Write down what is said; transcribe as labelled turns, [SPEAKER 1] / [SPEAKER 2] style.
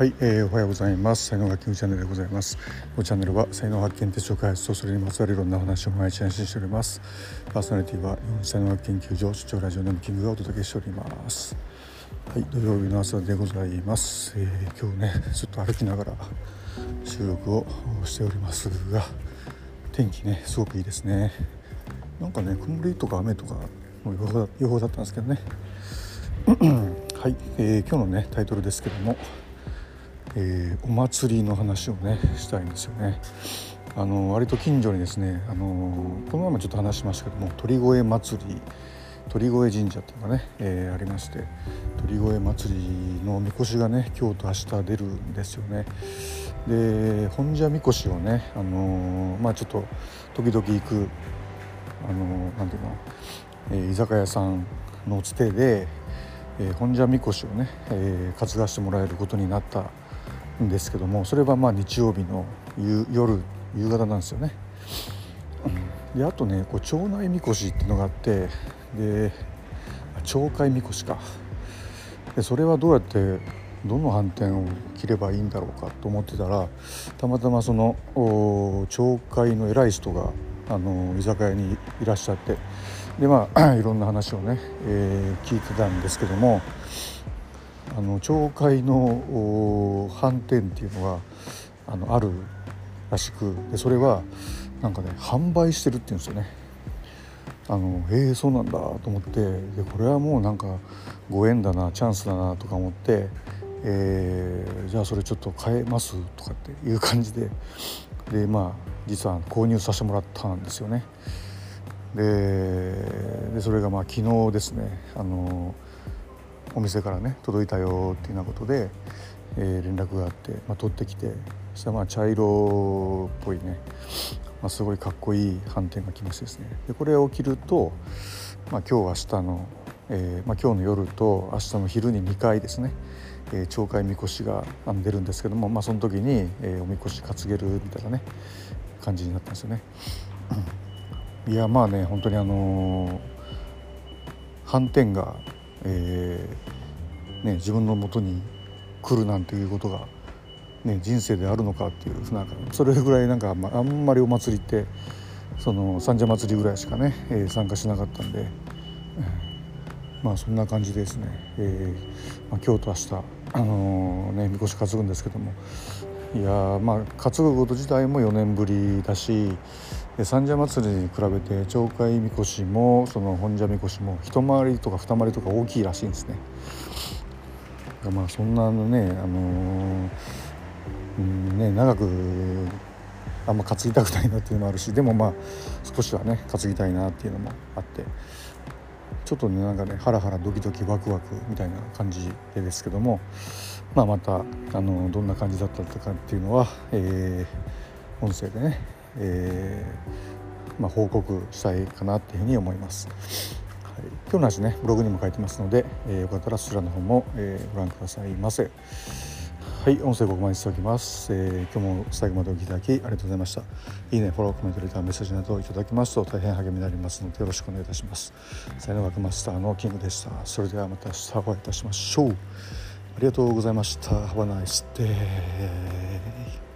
[SPEAKER 1] はい、えー、おはようございます。才能学級チャンネルでございます。このチャンネルは才能発見手帳開発とそれにまつわるいろんな話を毎日配信しております。パーソナリティは日本才能学研究所出張ラジオのキングがお届けしております。はい土曜日の朝でございます、えー、今日ねちょっと歩きながら収録をしておりますが天気ねすごくいいですね。なんかね曇りとか雨とかの予報予報だったんですけどね。はい、えー、今日のねタイトルですけどもえー、お祭りの話をねしたいんですよね。あの割と近所にですねあのこの前もちょっと話しましたけども鳥越祭り鳥越神社っていうのがね、えー、ありまして鳥越祭りのみこしがね今日と明日出るんですよね。で本社みこしをね、あのまあ、ちょっと時々行く、あのなんていうの、えー、居酒屋さんのつてで、えー、本社みこしをね、えー、担がしてもらえることになったんですけどもそれはまあ日曜日の夜夕方なんですよね。であとねこう町内みこしっていうのがあってで町会みこしかでそれはどうやってどの反転を切ればいいんだろうかと思ってたらたまたまその町会の偉い人があの居酒屋にいらっしゃってでまあ いろんな話をね、えー、聞いてたんですけどもあの町会の反転っていうのがあのあるらしくでそれはなんかね販売してるっていうんですよね。あのえー、そうなんだと思ってでこれはもうなんかご縁だなチャンスだなとか思って、えー、じゃあそれちょっと買えますとかっていう感じででまあ実は購入させてもらったんですよね。でそれがまあ昨日ですねあのお店からね届いたよっていうようなことで、えー、連絡があって、まあ、取ってきてそしたらまあ茶色っぽいね、まあ、すごいかっこいい斑点が来ましてですねでこれを着ると、まあ、今日明日の、えーまあ、今日の夜と明日の昼に2回ですねえー、町会みこしが出るんですけども、まあ、その時に、えー、おみこし担げるみたいなね感じになったんですよね。いやまあね本当にあのー、斑点がえー、ね、自分のもとに来るなんていうことが、ね、人生であるのかっていうなんかそれぐらいなんかあんまりお祭りってその三社祭りぐらいしかね、えー、参加しなかったんで、まあそんな感じですね、えーまあ、今日と明日、あのー、ね、みこし担ぐんですけども。いやまあ担ぐこと自体も4年ぶりだし三社祭に比べて町会みこしもその本社みこしも一回りとか二回りとか大きいらしいんですね。まあそんなのねあのー、ね長くあんま担ぎたくないなっていうのもあるしでもまあ少しはね担ぎたいなっていうのもあってちょっとねなんかねハラハラドキドキワクワクみたいな感じでですけども、まあ、またあのどんな感じだったかっていうのは、えー、音声でね、えー、まあ、報告したいかなっていうふうに思います。はい、今日の話ねブログにも書いてますので、えー、よかったらそちらの方も、えご覧くださいませ。はい、音声ここまでしておきます、えー、今日も最後までお聞きいただきありがとうございました。いいね、フォロー、コメント、レター、メッセージなどいただきますと大変励みになりますのでよろしくお願いいたします。才能学マスターのキングでした。それではまた明日お会いいたしましょう。ありがとうございました。Have a nice day.